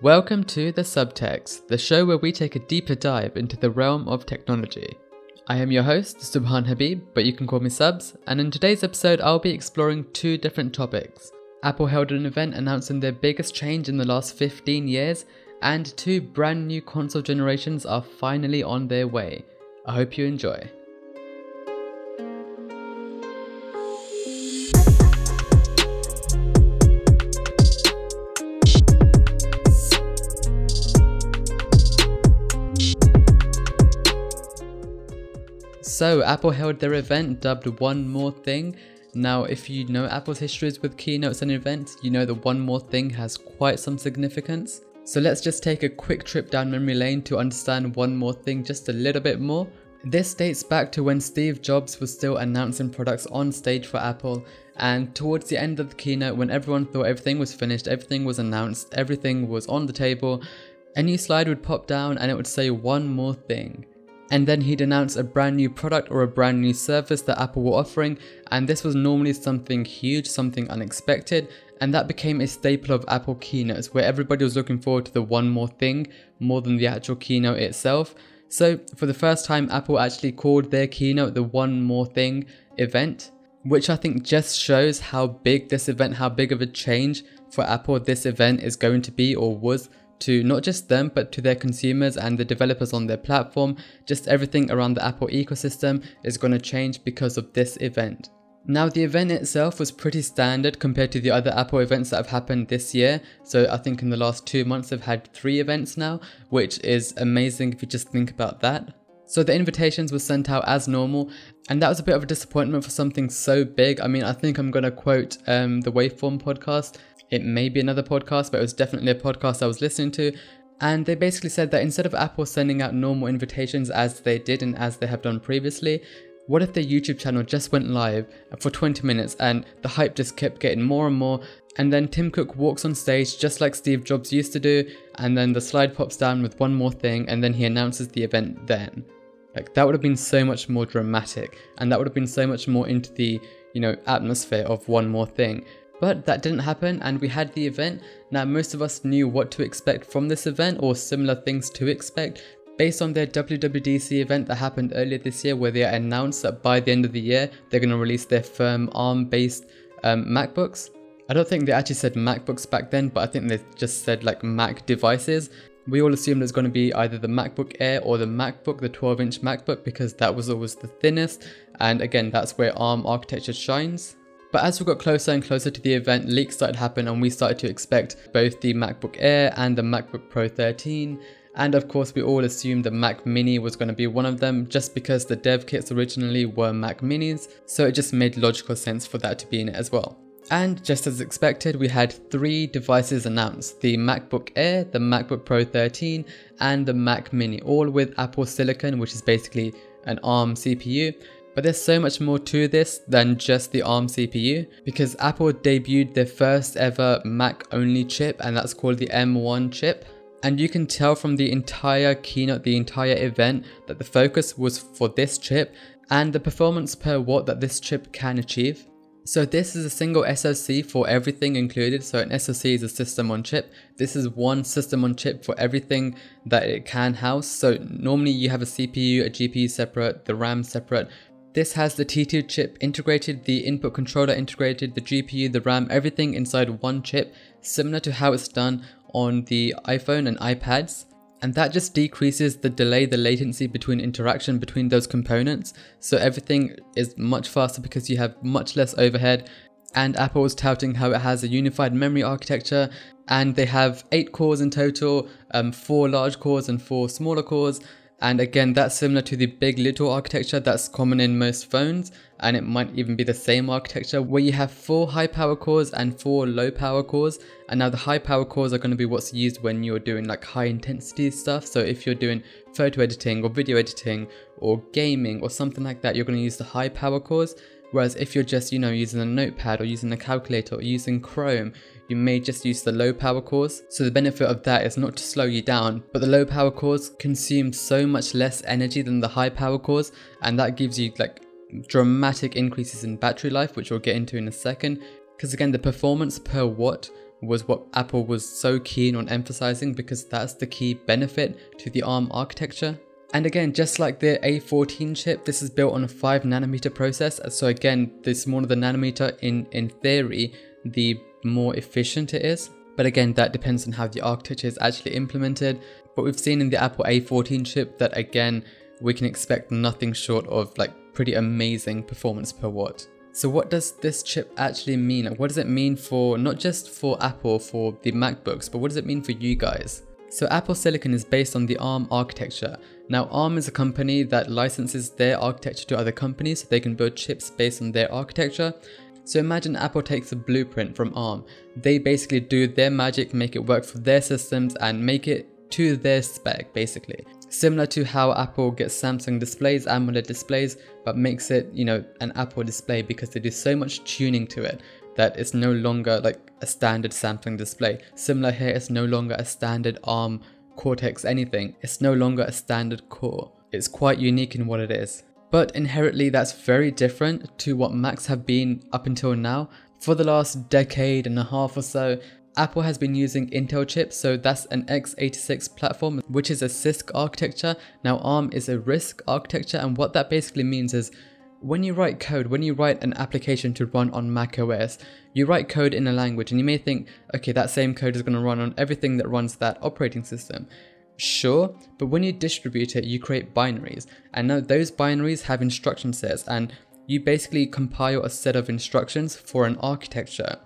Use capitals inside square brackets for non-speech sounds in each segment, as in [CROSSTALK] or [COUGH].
Welcome to The Subtext, the show where we take a deeper dive into the realm of technology. I am your host, Subhan Habib, but you can call me Subs, and in today's episode, I'll be exploring two different topics. Apple held an event announcing their biggest change in the last 15 years, and two brand new console generations are finally on their way. I hope you enjoy. So, Apple held their event dubbed One More Thing. Now, if you know Apple's histories with keynotes and events, you know the One More Thing has quite some significance. So, let's just take a quick trip down memory lane to understand One More Thing just a little bit more. This dates back to when Steve Jobs was still announcing products on stage for Apple, and towards the end of the keynote, when everyone thought everything was finished, everything was announced, everything was on the table, a new slide would pop down and it would say one more thing and then he'd announce a brand new product or a brand new service that Apple were offering, and this was normally something huge, something unexpected, and that became a staple of Apple keynotes where everybody was looking forward to the one more thing more than the actual keynote itself. So, for the first time, Apple actually called their keynote the One More Thing event, which I think just shows how big this event, how big of a change for Apple this event is going to be or was to not just them but to their consumers and the developers on their platform. Just everything around the Apple ecosystem is going to change because of this event. Now, the event itself was pretty standard compared to the other Apple events that have happened this year. So, I think in the last two months, they've had three events now, which is amazing if you just think about that. So, the invitations were sent out as normal, and that was a bit of a disappointment for something so big. I mean, I think I'm going to quote um, the Waveform podcast it may be another podcast, but it was definitely a podcast I was listening to. And they basically said that instead of Apple sending out normal invitations as they did and as they have done previously, what if their YouTube channel just went live for 20 minutes and the hype just kept getting more and more? And then Tim Cook walks on stage just like Steve Jobs used to do, and then the slide pops down with one more thing, and then he announces the event then. Like that would have been so much more dramatic, and that would have been so much more into the you know atmosphere of one more thing. But that didn't happen and we had the event. Now most of us knew what to expect from this event or similar things to expect based on their WWDC event that happened earlier this year where they announced that by the end of the year they're going to release their firm ARM based um, MacBooks. I don't think they actually said MacBooks back then, but I think they just said like Mac devices. We all assumed it was going to be either the MacBook Air or the MacBook, the 12 inch MacBook, because that was always the thinnest. And again, that's where ARM architecture shines. But as we got closer and closer to the event, leaks started to happen and we started to expect both the MacBook Air and the MacBook Pro 13. And of course, we all assumed the Mac Mini was going to be one of them just because the dev kits originally were Mac Minis, so it just made logical sense for that to be in it as well. And just as expected, we had three devices announced the MacBook Air, the MacBook Pro 13, and the Mac Mini, all with Apple Silicon, which is basically an ARM CPU. But there's so much more to this than just the ARM CPU because Apple debuted their first ever Mac only chip and that's called the M1 chip. And you can tell from the entire keynote, the entire event, that the focus was for this chip and the performance per watt that this chip can achieve. So this is a single SoC for everything included. So an SoC is a system on chip. This is one system on chip for everything that it can house. So normally you have a CPU, a GPU separate, the RAM separate, this has the T2 chip integrated, the input controller integrated, the GPU, the RAM, everything inside one chip, similar to how it's done on the iPhone and iPads. And that just decreases the delay, the latency between interaction between those components. So everything is much faster because you have much less overhead. And Apple is touting how it has a unified memory architecture and they have eight cores in total, um, four large cores and four smaller cores. And again, that's similar to the big little architecture that's common in most phones, and it might even be the same architecture where you have four high power cores and four low power cores. And now the high power cores are going to be what's used when you're doing like high intensity stuff. So if you're doing photo editing or video editing or gaming or something like that, you're going to use the high power cores. Whereas if you're just, you know, using a notepad or using a calculator or using Chrome, you may just use the low power cores. So the benefit of that is not to slow you down, but the low power cores consume so much less energy than the high power cores, and that gives you like dramatic increases in battery life, which we'll get into in a second. Because again, the performance per watt was what Apple was so keen on emphasizing because that's the key benefit to the ARM architecture. And again, just like the A14 chip, this is built on a 5 nanometer process. So again, the smaller the nanometer, in, in theory, the more efficient it is. But again, that depends on how the architecture is actually implemented. But we've seen in the Apple A14 chip that again, we can expect nothing short of like pretty amazing performance per watt. So what does this chip actually mean? Like, What does it mean for not just for Apple, for the MacBooks, but what does it mean for you guys? So Apple Silicon is based on the ARM architecture. Now ARM is a company that licenses their architecture to other companies so they can build chips based on their architecture. So imagine Apple takes a blueprint from ARM. They basically do their magic, make it work for their systems and make it to their spec basically. Similar to how Apple gets Samsung displays, AMOLED displays, but makes it, you know, an Apple display because they do so much tuning to it that it's no longer like a standard Samsung display. Similar here, it's no longer a standard ARM Cortex anything. It's no longer a standard core. It's quite unique in what it is. But inherently, that's very different to what Macs have been up until now. For the last decade and a half or so, Apple has been using Intel chips, so that's an x86 platform, which is a CISC architecture. Now ARM is a RISC architecture, and what that basically means is when you write code, when you write an application to run on Mac OS, you write code in a language and you may think, okay, that same code is going to run on everything that runs that operating system. Sure, but when you distribute it, you create binaries. And now those binaries have instruction sets and you basically compile a set of instructions for an architecture.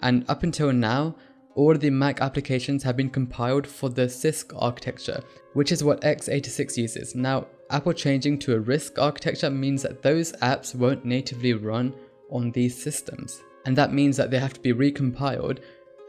And up until now, all the Mac applications have been compiled for the CISC architecture, which is what x86 uses. Now, Apple changing to a RISC architecture means that those apps won't natively run on these systems. And that means that they have to be recompiled,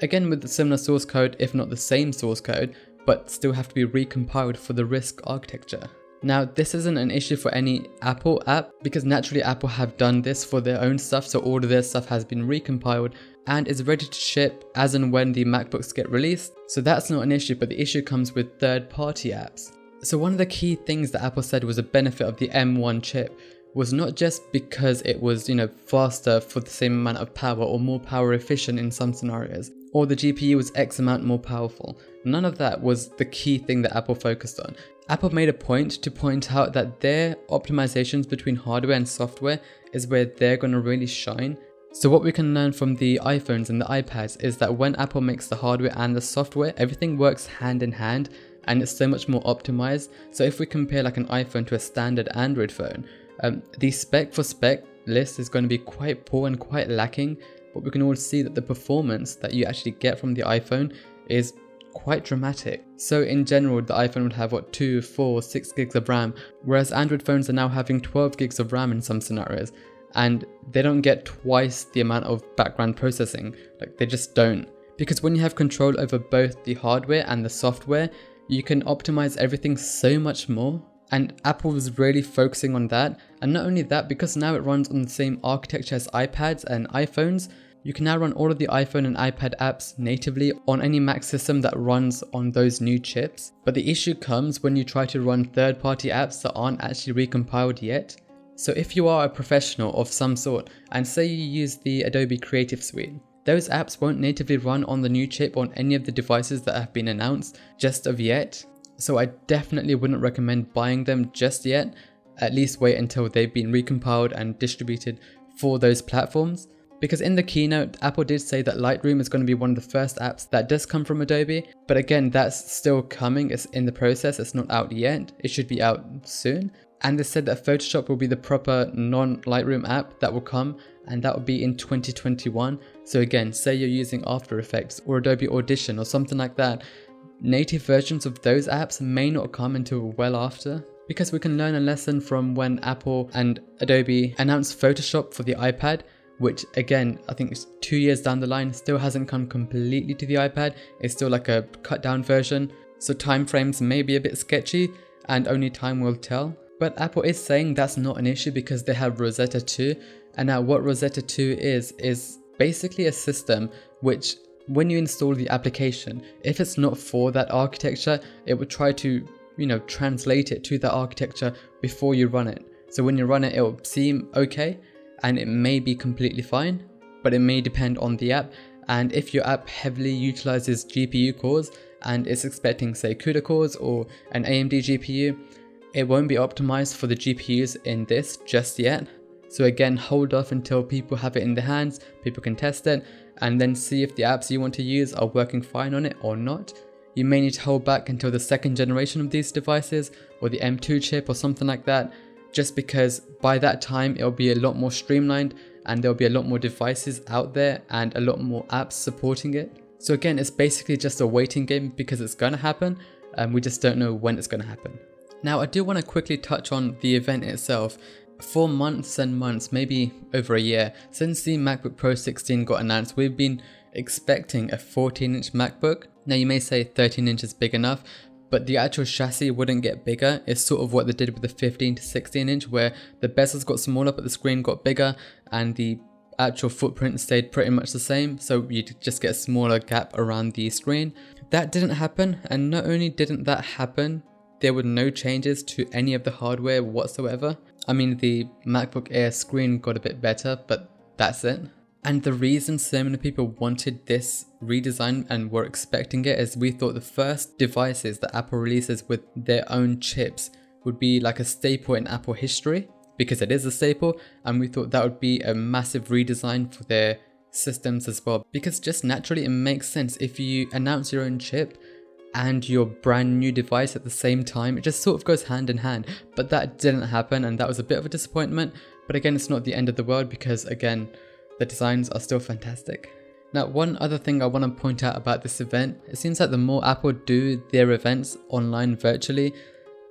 again with the similar source code, if not the same source code, but still have to be recompiled for the RISC architecture. Now, this isn't an issue for any Apple app because naturally Apple have done this for their own stuff, so all of their stuff has been recompiled and is ready to ship as and when the MacBooks get released. So that's not an issue, but the issue comes with third party apps. So one of the key things that Apple said was a benefit of the M1 chip was not just because it was, you know, faster for the same amount of power or more power efficient in some scenarios, or the GPU was X amount more powerful. None of that was the key thing that Apple focused on. Apple made a point to point out that their optimizations between hardware and software is where they're going to really shine. So what we can learn from the iPhones and the iPads is that when Apple makes the hardware and the software, everything works hand in hand and it's so much more optimized. So if we compare like an iPhone to a standard Android phone, um, the spec for spec list is going to be quite poor and quite lacking, but we can all see that the performance that you actually get from the iPhone is quite dramatic. So in general, the iPhone would have what 2, 4, 6 gigs of RAM, whereas Android phones are now having 12 gigs of RAM in some scenarios, and they don't get twice the amount of background processing. Like they just don't. Because when you have control over both the hardware and the software, you can optimize everything so much more. And Apple was really focusing on that. And not only that, because now it runs on the same architecture as iPads and iPhones, you can now run all of the iPhone and iPad apps natively on any Mac system that runs on those new chips. But the issue comes when you try to run third party apps that aren't actually recompiled yet. So if you are a professional of some sort and say you use the Adobe Creative Suite, those apps won't natively run on the new chip on any of the devices that have been announced just of yet. So I definitely wouldn't recommend buying them just yet. At least wait until they've been recompiled and distributed for those platforms. Because in the keynote, Apple did say that Lightroom is going to be one of the first apps that does come from Adobe. But again, that's still coming. It's in the process. It's not out yet. It should be out soon. And they said that Photoshop will be the proper non Lightroom app that will come and that would be in 2021. So again, say you're using After Effects or Adobe Audition or something like that, native versions of those apps may not come until well after. Because we can learn a lesson from when Apple and Adobe announced Photoshop for the iPad, which again, I think is two years down the line, still hasn't come completely to the iPad. It's still like a cut down version. So timeframes may be a bit sketchy and only time will tell. But Apple is saying that's not an issue because they have Rosetta 2, and now what Rosetta 2 is, is basically a system which when you install the application, if it's not for that architecture, it would try to, you know, translate it to that architecture before you run it. So when you run it, it will seem okay and it may be completely fine, but it may depend on the app. And if your app heavily utilizes GPU cores and it's expecting, say, CUDA cores or an AMD GPU, it won't be optimized for the GPUs in this just yet. So again, hold off until people have it in their hands, people can test it, and then see if the apps you want to use are working fine on it or not. You may need to hold back until the second generation of these devices or the M2 chip or something like that, just because by that time it'll be a lot more streamlined and there'll be a lot more devices out there and a lot more apps supporting it. So again, it's basically just a waiting game because it's gonna happen and we just don't know when it's gonna happen. Now I do want to quickly touch on the event itself. For months and months, maybe over a year, since the MacBook Pro 16 got announced, we've been expecting a 14 inch MacBook. Now you may say 13 inches big enough, but the actual chassis wouldn't get bigger. It's sort of what they did with the 15 to 16 inch, where the bezels got smaller but the screen got bigger and the actual footprint stayed pretty much the same, so you just get a smaller gap around the screen. That didn't happen, and not only didn't that happen, there were no changes to any of the hardware whatsoever. I mean, the MacBook Air screen got a bit better, but that's it. And the reason so many people wanted this redesign and were expecting it is we thought the first devices that Apple releases with their own chips would be like a staple in Apple history because it is a staple, and we thought that would be a massive redesign for their systems as well. Because just naturally, it makes sense if you announce your own chip and your brand new device at the same time. It just sort of goes hand in hand. But that didn't happen, and that was a bit of a disappointment. But again, it's not the end of the world because, again, the designs are still fantastic. Now, one other thing I want to point out about this event, it seems like the more Apple do their events online virtually,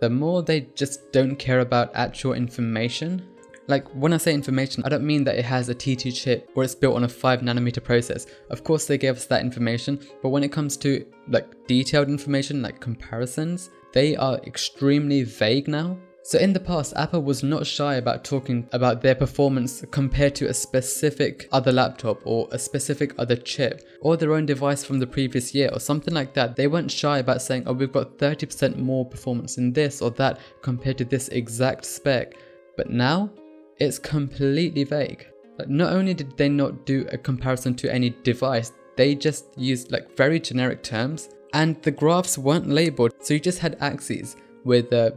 the more they just don't care about actual information like when I say information, I don't mean that it has a T2 chip or it's built on a 5 nanometer process. Of course they gave us that information, but when it comes to like detailed information like comparisons, they are extremely vague now. So in the past, Apple was not shy about talking about their performance compared to a specific other laptop or a specific other chip or their own device from the previous year or something like that. They weren't shy about saying, oh, we've got 30% more performance in this or that compared to this exact spec. But now, it's completely vague. Like not only did they not do a comparison to any device, they just used like very generic terms and the graphs weren't labeled. So you just had axes with uh,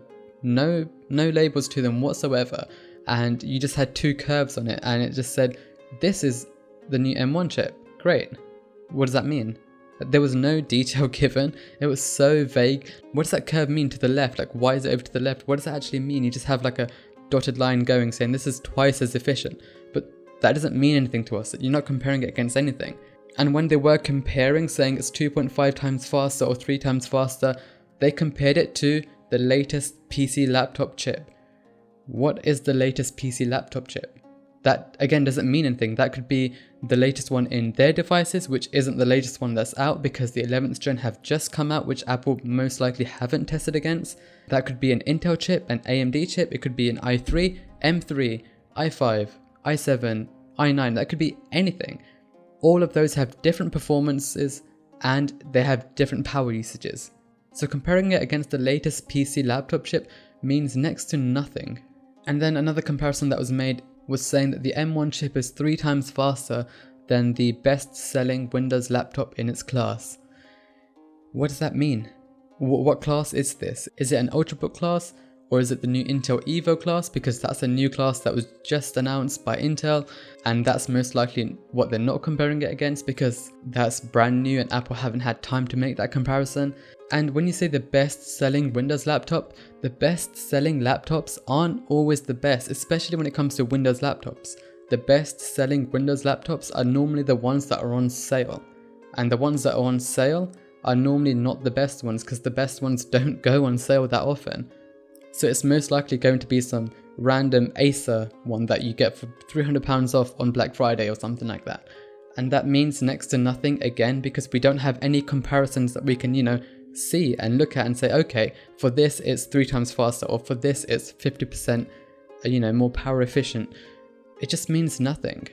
no no labels to them whatsoever and you just had two curves on it and it just said this is the new M1 chip. Great. What does that mean? There was no [LAUGHS] detail given. It was so vague. What does that curve mean to the left? Like, why is it over to the left? What does that actually mean? You just have like a dotted line going saying this is twice as efficient, but that doesn't mean anything to us. You're not comparing it against anything. And when they were comparing, saying it's 2.5 times faster or 3 times faster, they compared it to the latest PC laptop chip. What is the latest PC laptop chip? That again doesn't mean anything. That could be the latest one in their devices, which isn't the latest one that's out because the 11th gen have just come out, which Apple most likely haven't tested against. That could be an Intel chip, an AMD chip, it could be an i3, M3, i5, i7, i9, that could be anything. All of those have different performances and they have different power usages. So comparing it against the latest PC laptop chip means next to nothing. And then another comparison that was made was saying that the M1 chip is three times faster than the best selling Windows laptop in its class. What does that mean? W- what class is this? Is it an Ultrabook class? Or is it the new Intel Evo class? Because that's a new class that was just announced by Intel, and that's most likely what they're not comparing it against because that's brand new and Apple haven't had time to make that comparison. And when you say the best selling Windows laptop, the best selling laptops aren't always the best, especially when it comes to Windows laptops. The best selling Windows laptops are normally the ones that are on sale. And the ones that are on sale are normally not the best ones because the best ones [LAUGHS] don't go on sale that often. So it's most likely going to be some random Acer one that you get for £300 off on Black Friday or something like that. And that means next to nothing again because we don't have any comparisons that we can, you know, see and look at and say, okay, for this it's three times faster, or for this it's 50%, uh, you know, more power efficient. It just means nothing.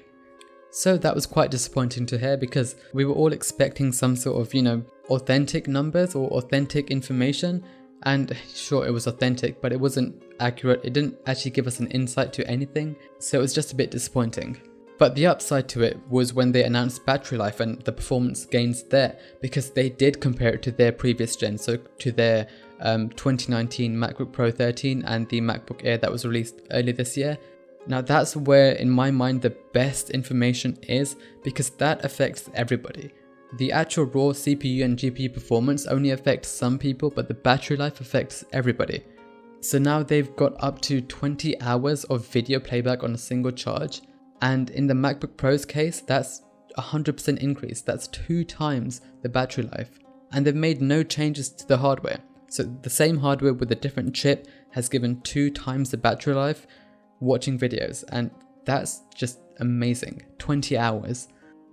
So that was quite disappointing to hear because we were all expecting some sort of, you know, authentic numbers or authentic information. And sure, it was authentic, but it wasn't accurate. It didn't actually give us an insight to anything. So it was just a bit disappointing. But the upside to it was when they announced battery life and the performance gains there, because they did compare it to their previous gen, so to their um, 2019 MacBook Pro 13 and the MacBook Air that was released earlier this year. Now, that's where, in my mind, the best information is because that affects everybody. The actual raw CPU and GPU performance only affects some people, but the battery life affects everybody. So now they've got up to 20 hours of video playback on a single charge, and in the MacBook Pro's case, that's 100% increase. That's two times the battery life. And they've made no changes to the hardware. So the same hardware with a different chip has given two times the battery life watching videos, and that's just amazing. 20 hours.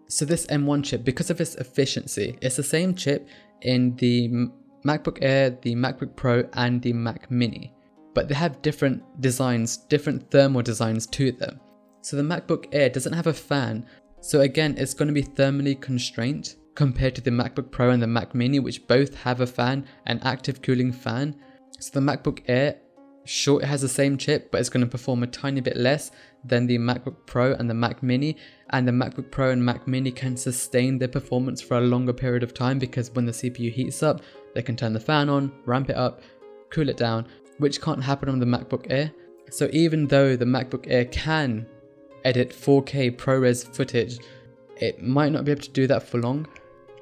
So this M1 chip, because of its efficiency, it's the same chip in the MacBook Air, the MacBook Pro, and the Mac Mini. But they have different designs, different thermal designs to them. So the MacBook Air doesn't have a fan, so again, it's going to be thermally constrained compared to the MacBook Pro and the Mac Mini, which both have a fan, an active cooling fan. So the MacBook Air, sure, it has the same chip, but it's going to perform a tiny bit less than the MacBook Pro and the Mac Mini. And the MacBook Pro and Mac Mini can sustain their performance for a longer period of time because when the CPU heats up, they can turn the fan on, ramp it up, cool it down, which can't happen on the MacBook Air. So even though the MacBook Air can edit 4K ProRes footage, it might not be able to do that for long.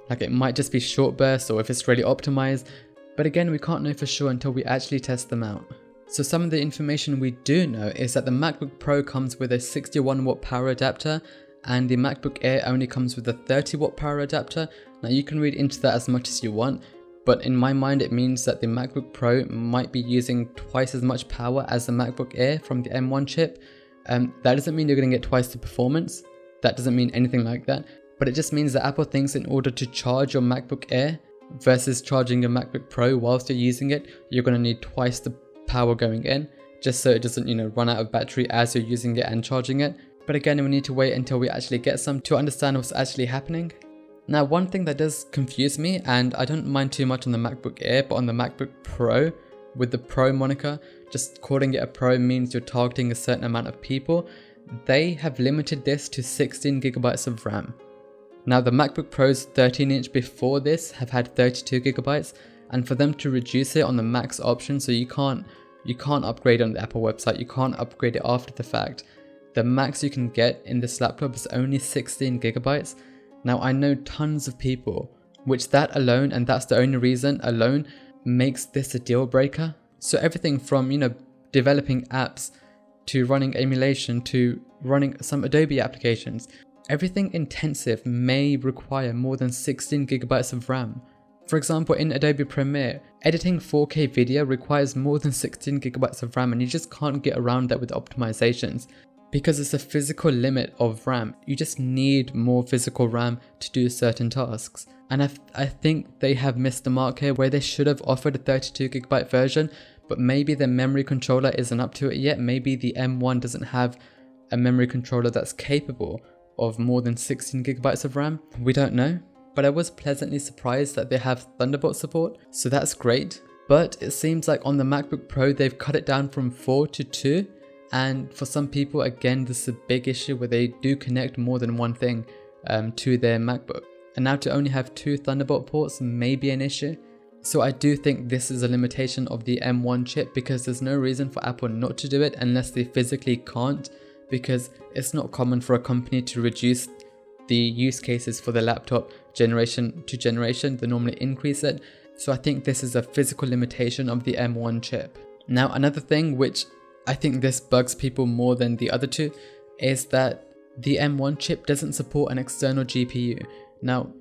Like it might just be short bursts or if it's really optimized, but again, we can't know for sure until we actually test them out. So some of the information we do know is that the MacBook Pro comes with a 61 watt power adapter and the MacBook Air only comes with a 30 watt power adapter. Now you can read into that as much as you want, but in my mind it means that the MacBook Pro might be using twice as much power as the MacBook Air from the M1 chip. Um, that doesn't mean you're going to get twice the performance. That doesn't mean anything like that. But it just means that Apple thinks in order to charge your MacBook Air versus charging your MacBook Pro whilst you're using it, you're going to need twice the power going in, just so it doesn't, you know, run out of battery as you're using it and charging it. But again, we need to wait until we actually get some to understand what's actually happening. Now, one thing that does confuse me, and I don't mind too much on the MacBook Air, but on the MacBook Pro, with the Pro moniker, just calling it a Pro means you're targeting a certain amount of people. They have limited this to 16 gigabytes of RAM. Now, the MacBook Pro's 13 inch before this have had 32 gigabytes, and for them to reduce it on the max option so you can't you can't upgrade on the Apple website, you can't upgrade it after the fact. The max you can get in this laptop is only 16 gigabytes. Now I know tons of people, which that alone, and that's the only reason alone, makes this a deal breaker. So everything from, you know, developing apps to running emulation to running some Adobe applications, everything intensive may require more than 16 gigabytes of RAM. For example, in Adobe Premiere, editing 4K video requires more than 16 gigabytes of RAM and you just can't get around that with optimizations because it's a physical limit of RAM. You just need more physical RAM to do certain tasks. And I, I think they have missed the mark here where they should have offered a 32 gigabyte version, but maybe the memory controller isn't up to it yet. Maybe the M1 doesn't have a memory controller that's capable of more than 16 gigabytes of RAM. We don't know but I was pleasantly surprised that they have Thunderbolt support, so that's great. But it seems like on the MacBook Pro they've cut it down from 4 to 2, and for some people, again, this is a big issue where they do connect more than one thing um, to their MacBook. And now to only have two Thunderbolt ports may be an issue. So I do think this is a limitation of the M1 chip because there's no reason for Apple not to do it unless they physically can't because it's not common for a company to reduce the use cases for the laptop generation to generation, they normally increase it. So I think this is a physical limitation of the M1 chip. Now, another thing which I think this bugs people more than the other two is that the M1 chip doesn't support an external GPU. Now,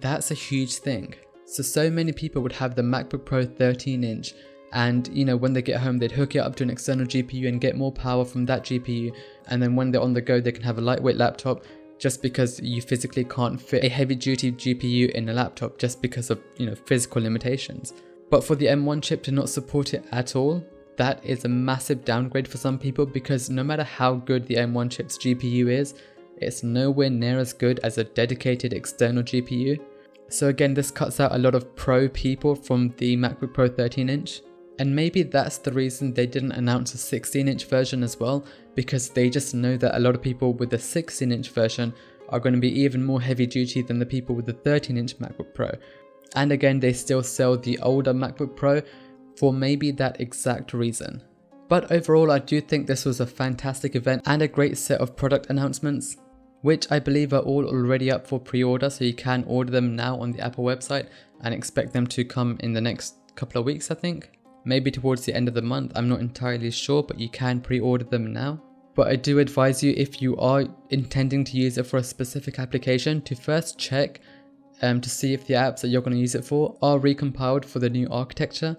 that's a huge thing. So, so many people would have the MacBook Pro 13 inch and you know when they get home they'd hook it up to an external GPU and get more power from that GPU and then when they're on the go they can have a lightweight laptop just because you physically can't fit a heavy duty GPU in a laptop just because of, you know, physical limitations. But for the M1 chip to not support it at all, that is a massive downgrade for some people because no matter how good the M1 chip's GPU is, it's nowhere near as good as a dedicated external GPU. So again, this cuts out a lot of pro people from the MacBook Pro 13 inch. And maybe that's the reason they didn't announce a 16 inch version as well, because they just know that a lot of people with the 16 inch version are going to be even more heavy duty than the people with the 13 inch MacBook Pro. And again, they still sell the older MacBook Pro for maybe that exact reason. But overall, I do think this was a fantastic event and a great set of product announcements, which I believe are all already up for pre order, so you can order them now on the Apple website and expect them to come in the next couple of weeks, I think. Maybe towards the end of the month, I'm not entirely sure, but you can pre order them now. But I do advise you if you are intending to use it for a specific application to first check um, to see if the apps that you're going to use it for are recompiled for the new architecture.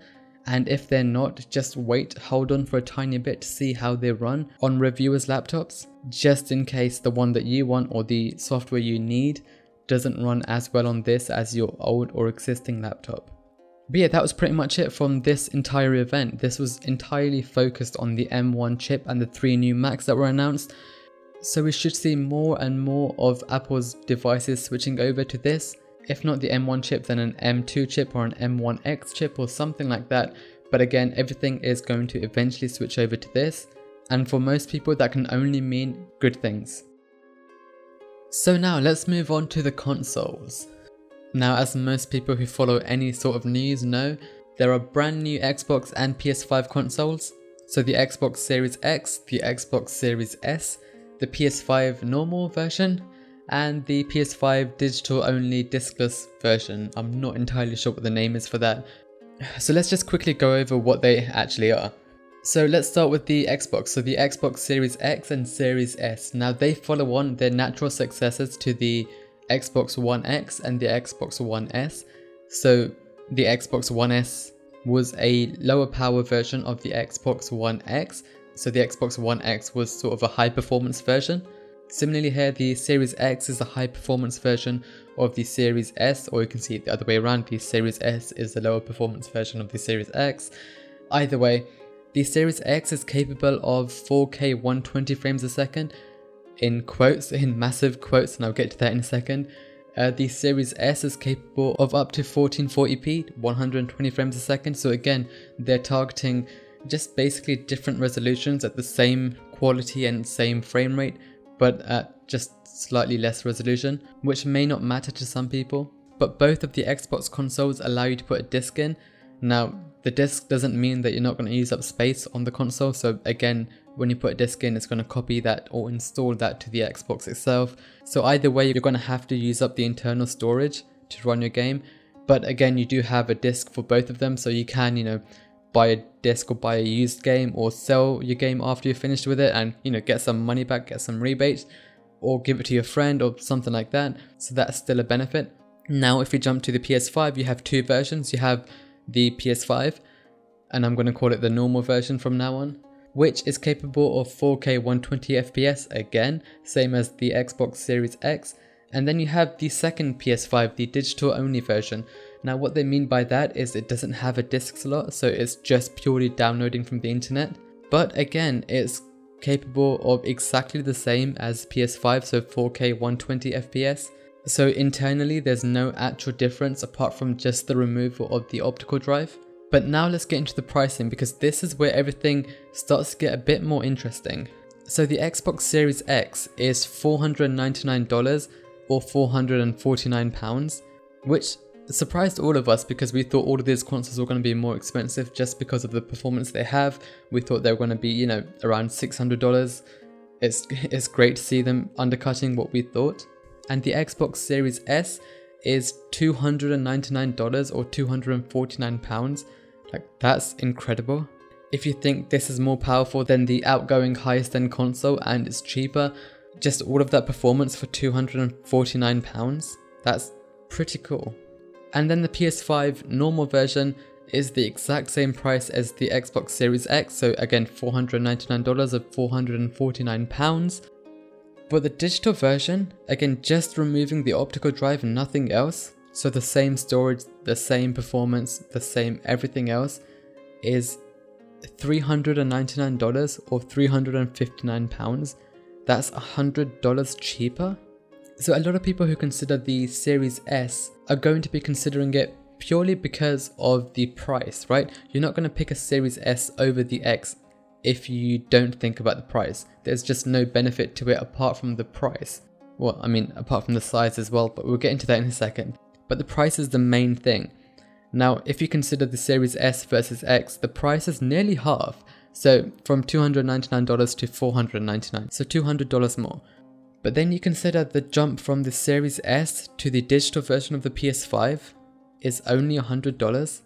And if they're not, just wait, hold on for a tiny bit to see how they run on reviewers' laptops, just in case the one that you want or the software you need doesn't run as well on this as your old or existing laptop. But yeah, that was pretty much it from this entire event. This was entirely focused on the M1 chip and the three new Macs that were announced. So we should see more and more of Apple's devices switching over to this if not the M1 chip, then an M2 chip or an M1X chip or something like that. But again, everything is going to eventually switch over to this. And for most people, that can only mean good things. So now let's move on to the consoles. Now, as most people who follow any sort of news know, there are brand new Xbox and PS5 consoles. So the Xbox Series X, the Xbox Series S, the PS5 normal version, and the PS5 digital only discless version. I'm not entirely sure what the name is for that. So let's just quickly go over what they actually are. So let's start with the Xbox. So the Xbox Series X and Series S. Now they follow on their natural successors to the Xbox One X and the Xbox One S. So the Xbox One S was a lower power version of the Xbox One X. So the Xbox One X was sort of a high performance version. Similarly here, the Series X is a high performance version of the Series S, or you can see it the other way around, the Series S is the lower performance version of the Series X. Either way, the Series X is capable of 4K 120 frames a second, in quotes, in massive quotes, and I'll get to that in a second. Uh, the Series S is capable of up to 1440p, 120 frames a second, so again, they're targeting just basically different resolutions at the same quality and same frame rate but at just slightly less resolution, which may not matter to some people. But both of the Xbox consoles allow you to put a disc in. Now, the disc doesn't mean that you're not going to use up space on the console, so again, when you put a disc in, it's going to copy that or install that to the Xbox itself. So either way, you're going to have to use up the internal storage to run your game. But again, you do have a disc for both of them, so you can, you know, buy a disc or buy a used game or sell your game after you're finished with it and you know get some money back get some rebates or give it to your friend or something like that. So that's still a benefit. Now if we jump to the ps5 you have two versions. You have the ps5 and i'm going to call it the normal version from now on which is capable of 4k 120 fps again same as the xbox series x. And then you have the second ps5 the digital only version now what they mean by that is it doesn't have a disk slot, so it's just purely downloading from the internet. But again, it's capable of exactly the same as PS5, so 4K 120 FPS. So internally, there's no actual difference apart from just the removal of the optical drive. But now let's get into the pricing because this is where everything starts to get a bit more interesting. So the Xbox Series X is $499 or £449, which surprised all of us because we thought all of these consoles were going to be more expensive just because of the performance they have. We thought they were going to be, you know, around $600. It's, it's great to see them undercutting what we thought. And the Xbox Series S is $299 or 249 pounds. Like, that's incredible. If you think this is more powerful than the outgoing highest end console and it's cheaper, just all of that performance for 249 pounds, that's pretty cool. And then the PS5 normal version is the exact same price as the Xbox Series X, so again $499 of 449 pounds. But the digital version, again just removing the optical drive and nothing else, so the same storage, the same performance, the same everything else, is $399 or 359 pounds. That's $100 cheaper so a lot of people who consider the Series S are going to be considering it purely because of the price, right? You're not going to pick a Series S over the X if you don't think about the price. There's just no benefit to it apart from the price. Well, I mean, apart from the size as well, but we'll get into that in a second. But the price is the main thing. Now, if you consider the Series S versus X, the price is nearly half. So from $299 to 499, so $200 more. But then you consider the jump from the Series S to the digital version of the PS5 is only $100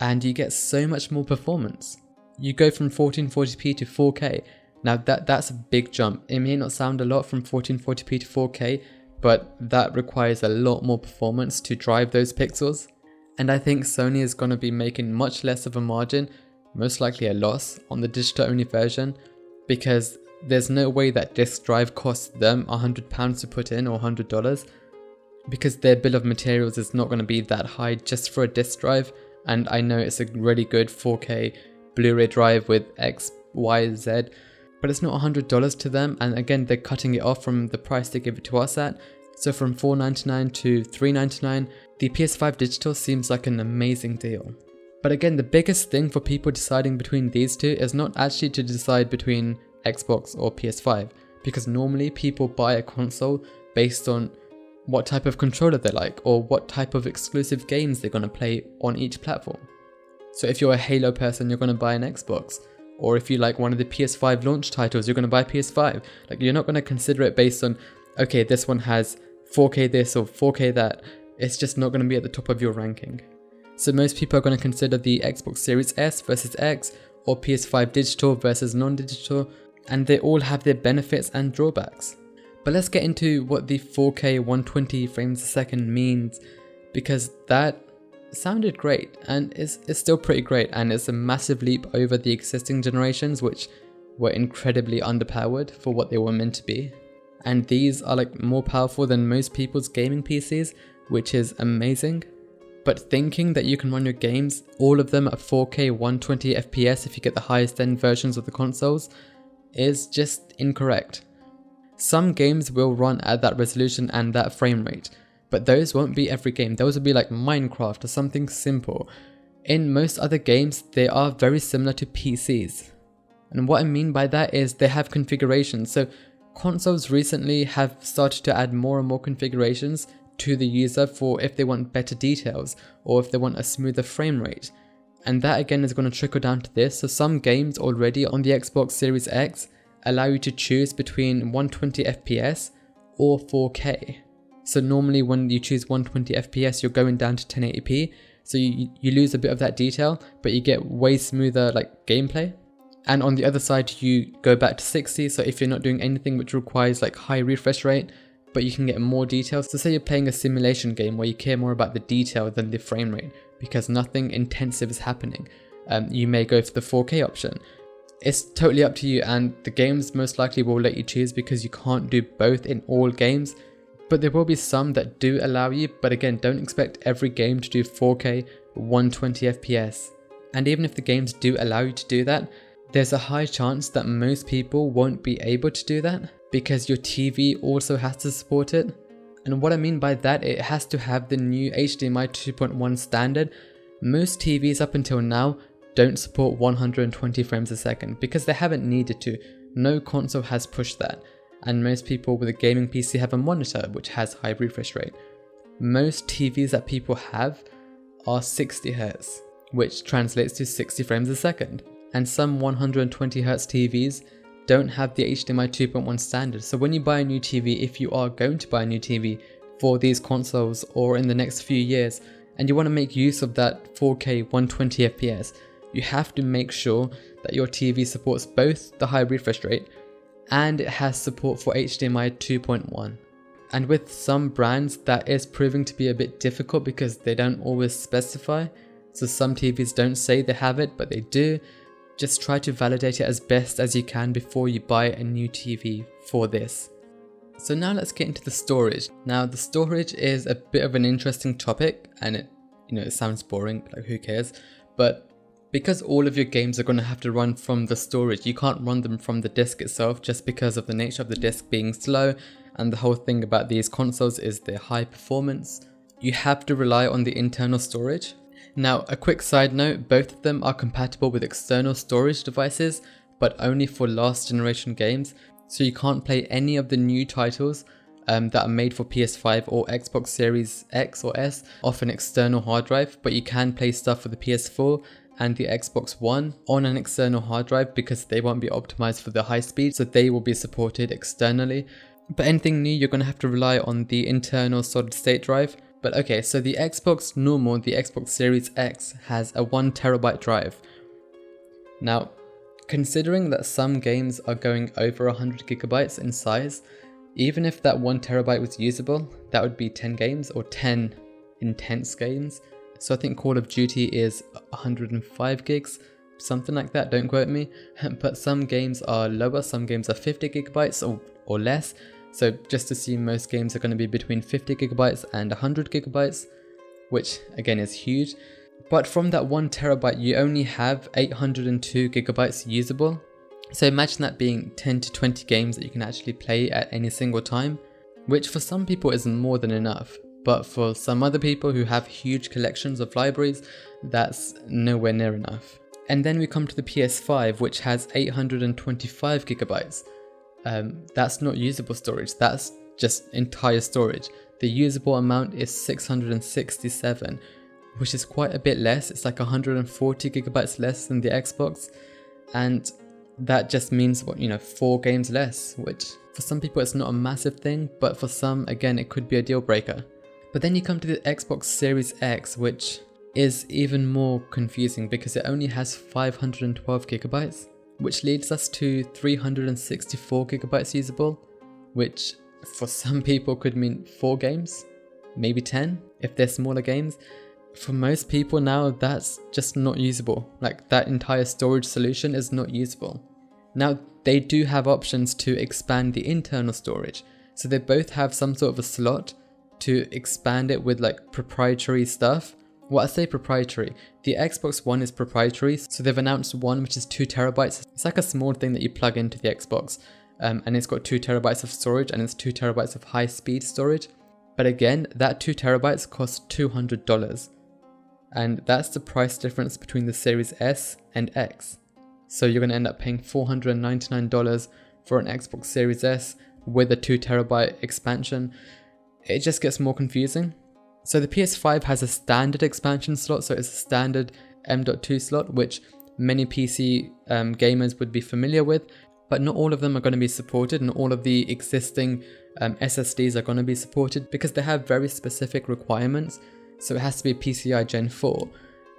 and you get so much more performance. You go from 1440p to 4K. Now that that's a big jump. It may not sound a lot from 1440p to 4K, but that requires a lot more performance to drive those pixels. And I think Sony is going to be making much less of a margin, most likely a loss, on the digital only version because there's no way that disk drive costs them £100 to put in or $100 because their bill of materials is not going to be that high just for a disk drive. And I know it's a really good 4K Blu ray drive with X, Y, Z, but it's not $100 to them. And again, they're cutting it off from the price they give it to us at. So from 499 to 399, the PS5 digital seems like an amazing deal. But again, the biggest thing for people deciding between these two is not actually to decide between Xbox or PS5, because normally people buy a console based on what type of controller they like or what type of exclusive games they're going to play on each platform. So if you're a Halo person, you're going to buy an Xbox. Or if you like one of the PS5 launch titles, you're going to buy PS5. Like you're not going to consider it based on, okay, this one has 4K this or 4K that. It's just not going to be at the top of your ranking. So most people are going to consider the Xbox Series S versus X or PS5 digital versus non-digital and they all have their benefits and drawbacks. But let's get into what the 4K 120 frames a second means because that sounded great and is, is still pretty great and it's a massive leap over the existing generations which were incredibly underpowered for what they were meant to be. And these are like more powerful than most people's gaming PCs, which is amazing. But thinking that you can run your games, all of them at 4K 120 FPS if you get the highest end versions of the consoles, is just incorrect. Some games will run at that resolution and that frame rate, but those won't be every game. Those will be like Minecraft or something simple. In most other games, they are very similar to PCs. And what I mean by that is they have configurations. So consoles recently have started to add more and more configurations to the user for if they want better details or if they want a smoother frame rate. And that again is going to trickle down to this. So some games already on the Xbox Series X allow you to choose between 120 FPS or 4K. So normally when you choose 120 FPS, you're going down to 1080p. So you, you lose a bit of that detail, but you get way smoother like gameplay. And on the other side, you go back to 60. So if you're not doing anything which requires like high refresh rate, but you can get more details. So say you're playing a simulation game where you care more about the detail than the frame rate because nothing intensive is happening. Um, you may go for the 4K option. It's totally up to you and the games most likely will let you choose because you can't do both in all games. But there will be some that do allow you, but again, don't expect every game to do 4K 120 FPS. And even if the games do allow you to do that, there's a high chance that most people won't be able to do that because your TV also has to support it. And what I mean by that, it has to have the new HDMI 2.1 standard. Most TVs up until now don't support 120 frames a second because they haven't needed to. No console has pushed that. And most people with a gaming PC have a monitor which has high refresh rate. Most TVs that people have are 60Hz, which translates to 60 frames a second. And some 120Hz TVs don't have the HDMI 2.1 standard. So when you buy a new TV, if you are going to buy a new TV for these consoles or in the next few years, and you want to make use of that 4K 120 FPS, you have to make sure that your TV supports both the high refresh rate and it has support for HDMI 2.1. And with some brands, that is proving to be a bit difficult because they don't always specify. So some TVs don't say they have it, but they do. Just try to validate it as best as you can before you buy a new TV for this. So now let's get into the storage. Now the storage is a bit of an interesting topic and it you know it sounds boring, like who cares? But because all of your games are going to have to run from the storage, you can't run them from the disk itself just because of the nature of the disk being slow and the whole thing about these consoles is their high performance. you have to rely on the internal storage. Now, a quick side note, both of them are compatible with external storage devices, but only for last generation games, so you can't play any of the new titles um, that are made for PS5 or Xbox Series X or S off an external hard drive, but you can play stuff for the PS4 and the Xbox One on an external hard drive because they won't be optimized for the high speed, so they will be supported externally. But anything new, you're going to have to rely on the internal solid state drive. But okay, so the Xbox normal, the Xbox Series X, has a 1TB drive. Now, considering that some games are going over 100 gigabytes in size, even if that 1TB was usable, that would be 10 games or 10 intense games. So I think Call of Duty is 105 gigs, something like that, don't quote me. [LAUGHS] But some games are lower, some games are 50 gigabytes or, or less. So just assume most games are going to be between 50 gigabytes and 100 gigabytes, which again is huge. But from that 1 terabyte, you only have 802 gigabytes usable. So imagine that being 10 to 20 games that you can actually play at any single time, which for some people is more than enough. But for some other people who have huge collections of libraries, that's nowhere near enough. And then we come to the PS5, which has 825 gigabytes. Um, that's not usable storage, that's just entire storage. The usable amount is 667, which is quite a bit less. It's like 140 gigabytes less than the Xbox. And that just means, what you know, four games less, which for some people it's not a massive thing, but for some, again, it could be a deal breaker. But then you come to the Xbox Series X, which is even more confusing because it only has 512 gigabytes which leads us to 364 gigabytes usable, which for some people could mean 4 games, maybe 10 if they're smaller games. For most people now, that's just not usable. Like that entire storage solution is not usable. Now, they do have options to expand the internal storage. So they both have some sort of a slot to expand it with like proprietary stuff well, I say proprietary. The Xbox One is proprietary, so they've announced one which is 2 terabytes. It's like a small thing that you plug into the Xbox, um, and it's got 2 terabytes of storage and it's 2 terabytes of high speed storage. But again, that 2 terabytes costs $200, and that's the price difference between the Series S and X. So you're going to end up paying $499 for an Xbox Series S with a 2 terabyte expansion. It just gets more confusing so the PS5 has a standard expansion slot, so it's a standard M.2 slot, which many PC um, gamers would be familiar with, but not all of them are going to be supported, and all of the existing um, SSDs are going to be supported because they have very specific requirements. So it has to be PCI Gen 4,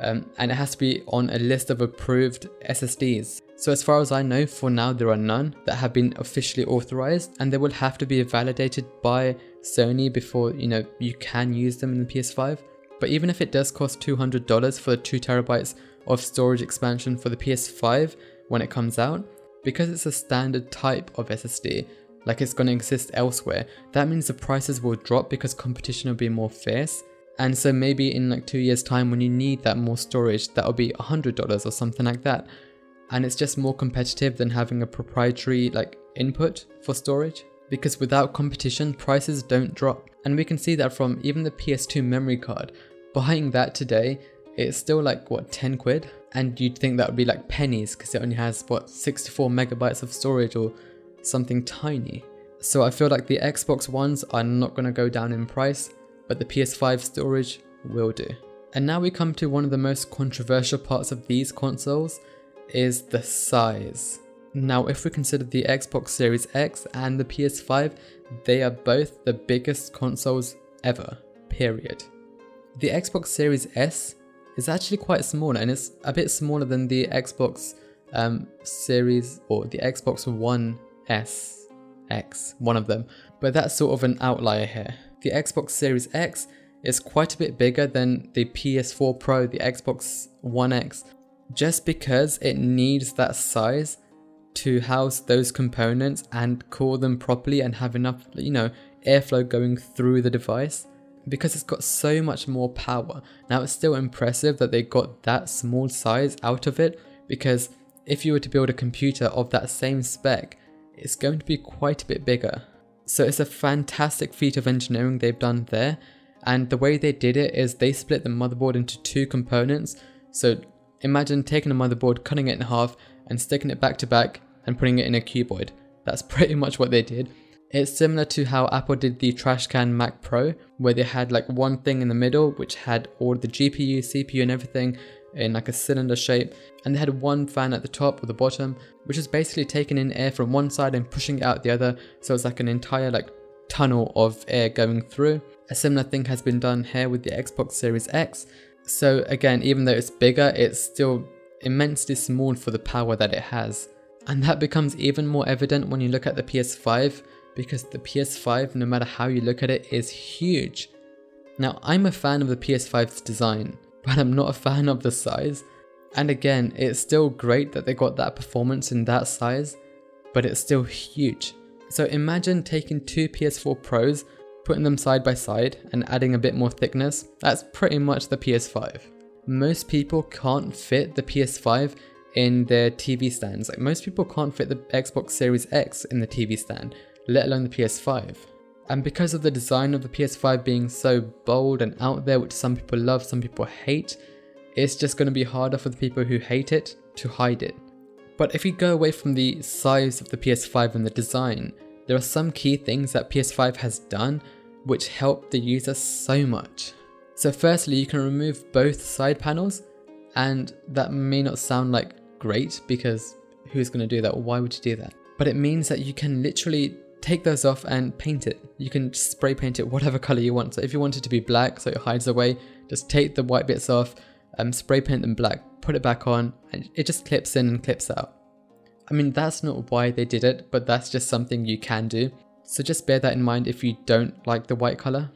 um, and it has to be on a list of approved SSDs. So as far as I know, for now there are none that have been officially authorized, and they will have to be validated by Sony before you know you can use them in the PS5. But even if it does cost $200 for the 2 terabytes of storage expansion for the PS5 when it comes out, because it's a standard type of SSD, like it's going to exist elsewhere, that means the prices will drop because competition will be more fierce. And so maybe in like two years time when you need that more storage, that'll be $100 or something like that. And it's just more competitive than having a proprietary like input for storage because without competition, prices don't drop. And we can see that from even the PS2 memory card. Buying that today, it's still like what 10 quid and you'd think that would be like pennies because it only has what 64 megabytes of storage or something tiny. So I feel like the Xbox Ones are not going to go down in price, but the PS5 storage will do. And now we come to one of the most controversial parts of these consoles is the size. Now, if we consider the Xbox Series X and the PS5, they are both the biggest consoles ever, period. The Xbox Series S is actually quite small and it's a bit smaller than the Xbox um, Series or the Xbox One S X, one of them, but that's sort of an outlier here. The Xbox Series X is quite a bit bigger than the PS4 Pro, the Xbox One X, just because it needs that size to house those components and core them properly and have enough, you know, airflow going through the device because it's got so much more power. Now it's still impressive that they got that small size out of it because if you were to build a computer of that same spec, it's going to be quite a bit bigger. So it's a fantastic feat of engineering they've done there And the way they did it is they split the motherboard into two components. So imagine taking a motherboard, cutting it in half, and sticking it back to back and putting it in a cuboid. That's [LAUGHS] pretty much what they did. It's similar to how Apple did the Trashcan Mac Pro, where they had like one thing in the middle which had all the GPU, CPU, and everything in like a cylinder shape, and they had one fan at the top or the bottom, which is basically taking in air from one side and pushing it out the other, so it's like an entire like tunnel of air going through. A similar thing has been done here with the Xbox Series X. So again, even though it's bigger, it's still immensely small for the power that it has. And that becomes even more evident when you look at the PS5 because the PS5, no matter how you look at it, is huge. Now, I'm a fan of the PS5's design, but I'm not a fan of the size. And again, it's still great that they got that performance in that size, but it's still huge. So imagine taking two PS4 Pros, putting them side by side, and adding a bit more thickness. That's pretty much the PS5. Most people can't fit the PS5 in their TV stands. Like most people can't fit the Xbox Series X in the TV stand let alone the PS5. And because of the design of the PS5 being so bold and out there, which some people love, some people hate, it's just going to be harder for the people who hate it to hide it. But if you go away from the size of the PS5 and the design, there are some key things that PS5 has done which help the user so much. So firstly, you can remove both side panels, and that may not sound like great because who's going to do that? Why would you do that? But it means that you can literally take those off and paint it. You can spray paint it whatever color you want. So if you want it to be black so it hides away, just take the white bits off, um, spray paint them black, put it back on, and it just clips in and clips out. I mean, that's not why they did it, but that's just something you can do. So just bear that in mind if you don't like the white color.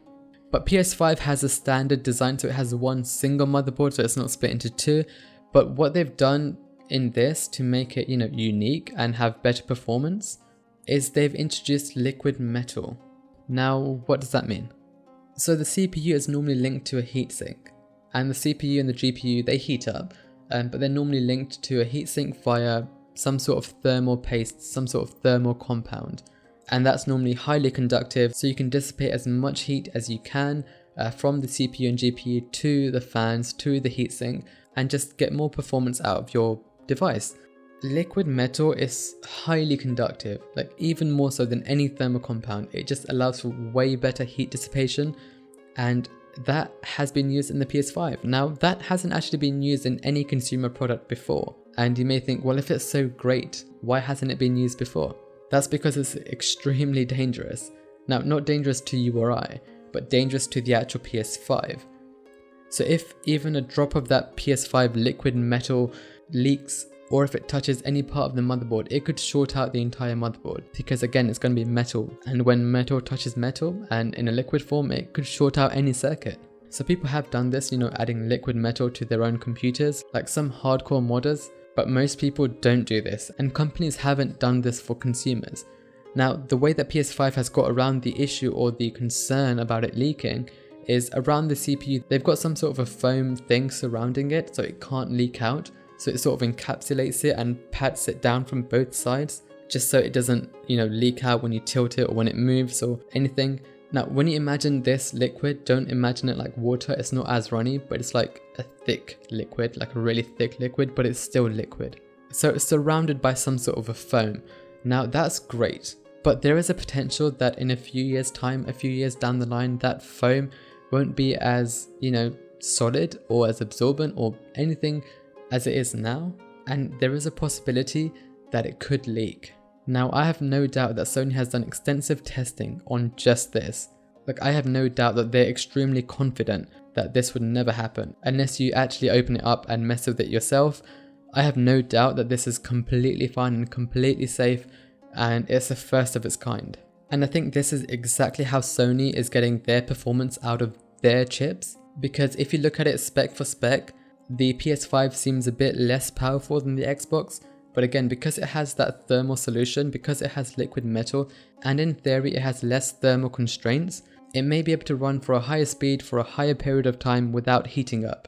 But PS5 has a standard design, so it has one single motherboard, so it's not split into two. But what they've done in this to make it, you know, unique and have better performance is they've introduced liquid metal. Now, what does that mean? So the CPU is normally linked to a heatsink, and the CPU and the GPU they heat up, um, but they're normally linked to a heatsink via some sort of thermal paste, some sort of thermal compound, and that's normally highly conductive, so you can dissipate as much heat as you can uh, from the CPU and GPU to the fans to the heatsink, and just get more performance out of your device. Liquid metal is highly conductive, like even more so than any thermal compound. It just allows for way better heat dissipation and that has been used in the PS5. Now, that hasn't actually been used in any consumer product before. And you may think, well, if it's so great, why hasn't it been used before? That's because it's extremely dangerous. Now, not dangerous to you or I, but dangerous to the actual PS5. So, if even a drop of that PS5 liquid metal leaks or if it touches any part of the motherboard, it could short out the entire motherboard because again, it's going to be metal. And when metal touches metal and in a liquid form, it could short out any circuit. So people have done this, you know, adding liquid metal to their own computers, like some hardcore modders, but most people don't do this, and companies haven't done this for consumers. Now, the way that PS5 has got around the issue or the concern about it leaking is around the CPU, they've got some sort of a foam thing surrounding it so it can't leak out, so it sort of encapsulates it and pats it down from both sides just so it doesn't, you know, leak out when you tilt it or when it moves or anything. Now, when you imagine this liquid, don't imagine it like water. It's not as runny, but it's like a thick liquid, like a really thick liquid, but it's still liquid. So it's surrounded by some sort of a foam. Now, that's great, but there is a potential that in a few years' time, a few years down the line, that foam won't be as, you know, solid or as absorbent or anything as it is now, and there is a possibility that it could leak. Now, I have no doubt that Sony has done extensive testing on just this. Like, I have no doubt that they're extremely confident that this would never happen unless you actually open it up and mess with it yourself. I have no doubt that this is completely fine and completely safe, and it's the first of its kind. And I think this is exactly how Sony is getting their performance out of their chips. Because if you look at it spec for spec, the PS5 seems a bit less powerful than the Xbox, but again, because it has that thermal solution, because it has liquid metal, and in theory it has less thermal constraints, it may be able to run for a higher speed for a higher period of time without heating up.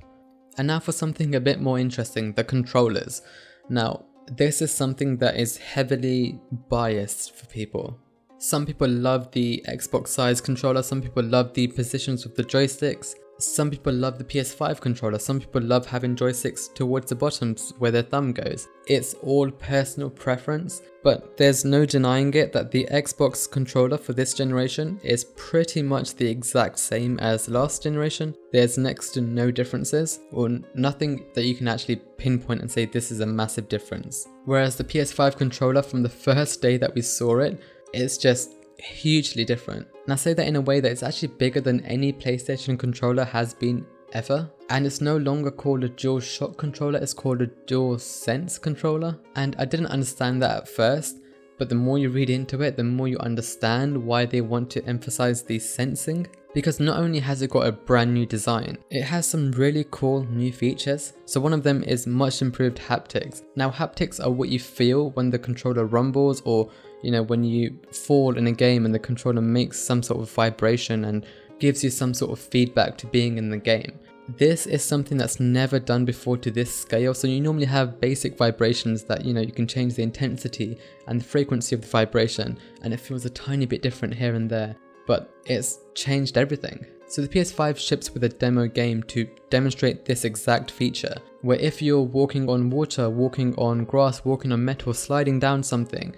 And now for something a bit more interesting, the controllers. Now, this is something that is heavily biased for people. Some people love the Xbox size controller, some people love the positions of the joysticks, some people love the PS5 controller, some people love having joysticks towards the bottoms where their thumb goes. It's all personal preference, but there's no denying it that the Xbox controller for this generation is pretty much the exact same as last generation. There's next to no differences, or nothing that you can actually pinpoint and say this is a massive difference. Whereas the PS5 controller from the [LAUGHS] first day that we saw it, it's just hugely different. And I say that in a way that it's actually bigger than any PlayStation controller has been ever. And it's no longer called a DualShock controller, it's called a DualSense controller. And I didn't understand that at first, but the more you read into it, the more you understand why they want to emphasize the sensing. Because not only has it got a brand new design, it has some really cool new features. So one of them is much improved haptics. Now haptics are what you feel when the controller rumbles or you know, when you fall in a game and the controller makes some sort of vibration and gives you some sort of feedback to being in the game. This is something that's never done before to this scale. So you normally have basic vibrations that, you know, you can change the intensity and the frequency of the vibration and it feels a tiny bit different here and there, but it's changed everything. So the PS5 ships with a demo game to demonstrate this exact feature, where if you're walking on water, walking on grass, walking on metal, sliding down something,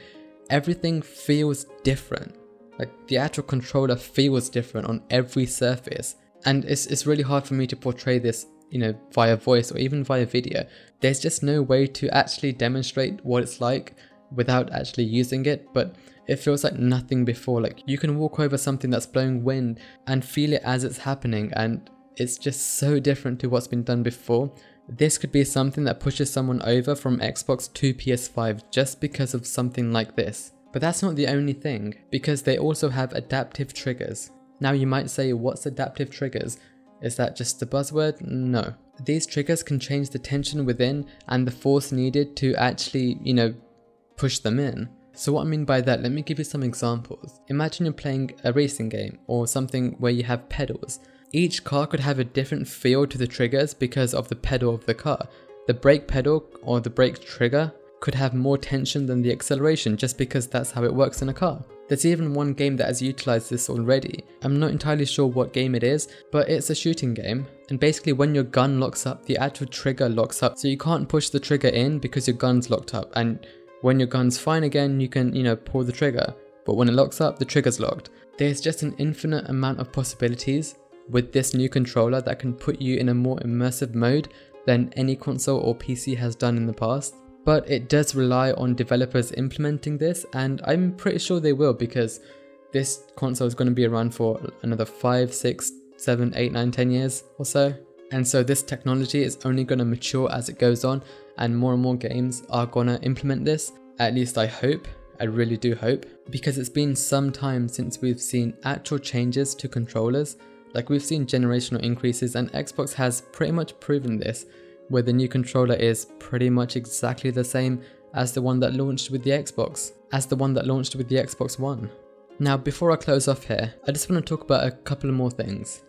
everything feels different. Like the actual controller feels different on every surface. And it's, it's really hard for me to portray this, you know, via voice or even via video. There's just no way to actually demonstrate what it's like without actually using it, but it feels like nothing before. Like you can walk over something that's blowing wind and feel it as it's happening, and it's just so different to what's been done before. This could be something that pushes someone over from Xbox to PS5 just because of something like this. But that's not the only thing, because they also have adaptive triggers. Now you might say, what's adaptive triggers? Is that just a buzzword? No. These triggers can change the tension within and the force needed to actually, you know, push them in. So what I mean by that, let me give you some examples. Imagine you're playing a racing game or something where you have pedals each car could have a different feel to the triggers because of the pedal of the car. The brake pedal or the brake trigger could have more tension than the acceleration just because that's how it works in a car. There's even one game that has utilized this already. I'm not entirely sure what game it is, but it's a shooting game. And basically when your gun locks up, the actual trigger locks up. So you can't push the trigger in because your gun's locked up. And when your gun's fine again, you can, you know, pull the trigger. But when it locks up, the trigger's locked. There's just an infinite amount of possibilities with this new controller that can put you in a more immersive mode than any console or PC has done in the past. But it does rely on developers implementing this, and I'm pretty sure they will because this console is going to be around for another 5, 6, 7, 8, 9, 10 years or so. And so this technology is only going to mature as it goes on, and more and more games are going to implement this. At least I hope. I really do hope. Because it's been some time since we've seen actual changes to controllers like we've seen generational increases and Xbox has pretty much proven this, where the new controller is pretty much exactly the same as the one that launched with the Xbox, as the one that launched with the Xbox One. Now before I close off here, I just want to talk about a couple more things.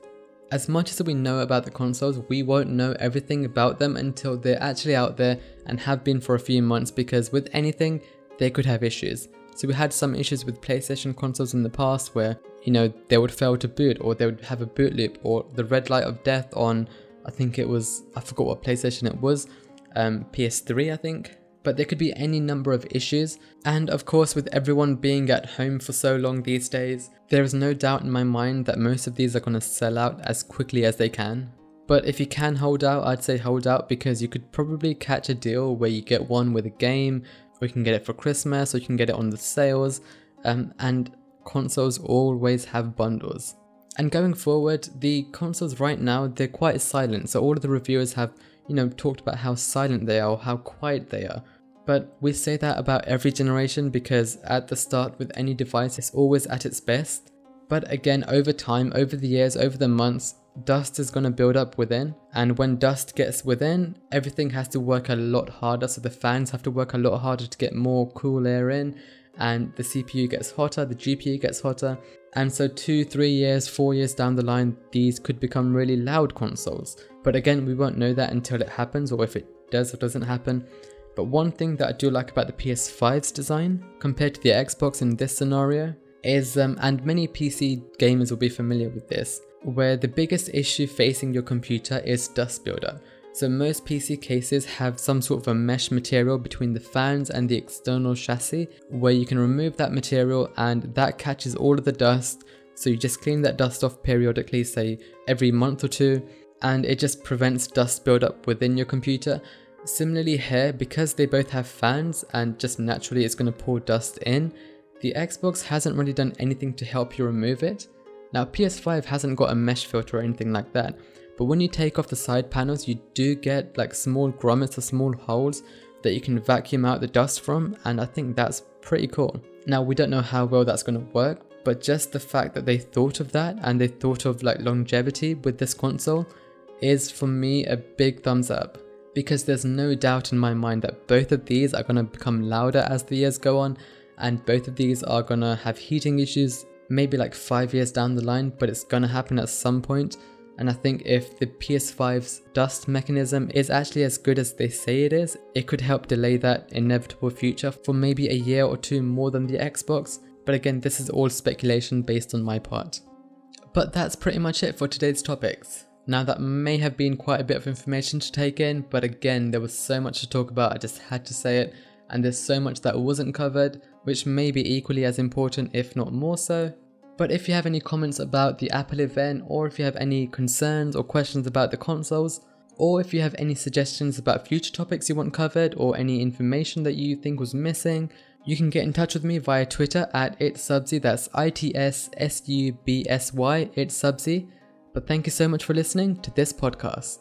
As much as we know about the consoles, we won't know everything about them until they're actually out there and have been for a few months because with anything, they could have issues. So we had some issues with PlayStation consoles in the past where, you know, they would fail to boot or they would have a boot loop or the red light of death on, I think it was, I forgot what PlayStation it was, um, PS3 I think. But there could be any number of issues. And of course, with everyone being at home for so long these days, there is no doubt in my mind that most of these are going to sell out as quickly as they can. But if you can hold out, I'd say hold out because you could probably catch a deal where you get one with a game or you can get it for Christmas, or you can get it on the sales. Um, and consoles always have bundles. And going forward, the consoles right now they're quite silent. So all of the reviewers have, you know, talked about how silent they are or how quiet they are. But we say that about every generation because at the start with any device it's always at its best. But again, over time, over the years, over the months, dust is going to build up within. And when dust gets within everything has to work a lot harder. So the fans have to work a lot harder to get more cool air in. And the CPU gets hotter, the GPU gets hotter. And so two, three years, four years down the line these could become really loud consoles. But again we won't know that until it happens or if it does or doesn't happen but one thing that I do like about the PS5's design compared to the Xbox in this scenario is, um, and many PC gamers will be familiar with this, where the biggest issue facing your computer is dust buildup. So most PC cases have some sort of a mesh material between the fans and the external chassis where you can remove that material and that catches all of the dust. So you just clean that dust off periodically, say every month or two, and it just prevents dust buildup within your computer. Similarly here, because they both have fans and just naturally it's going to pour dust in, the Xbox hasn't really done anything to help you remove it. Now PS5 hasn't got a mesh filter or anything like that, but when you take off the side panels you do get like small grommets or small holes that you can vacuum out the dust from and I think that's pretty cool. Now we don't know how well that's going to work, but just the fact that they thought of that and they thought of like longevity with this console is for me a big thumbs up because there's no doubt in my mind that both of these are going to become louder as the years go on and both of these are going to have heating issues maybe like 5 years down the line but it's going to happen at some point and I think if the PS5's dust mechanism is actually as good as they say it is, it could help delay that inevitable future for maybe a year or two more than the Xbox. But again, this is all speculation based on my part. But that's pretty much it for today's topics. Now that may have been quite a bit of information to take in, but again, there was so much to talk about, I just had to say it, and there's so much that wasn't covered, which may be equally as important, if not more so. But if you have any comments about the Apple event, or if you have any concerns or questions about the consoles, or if you have any suggestions about future topics you want covered, or any information that you think was missing, you can get in touch with me via Twitter at itssubsy, that's I-T-S-S-U-B-S-Y, itssubsy. But thank you so much for listening to this podcast.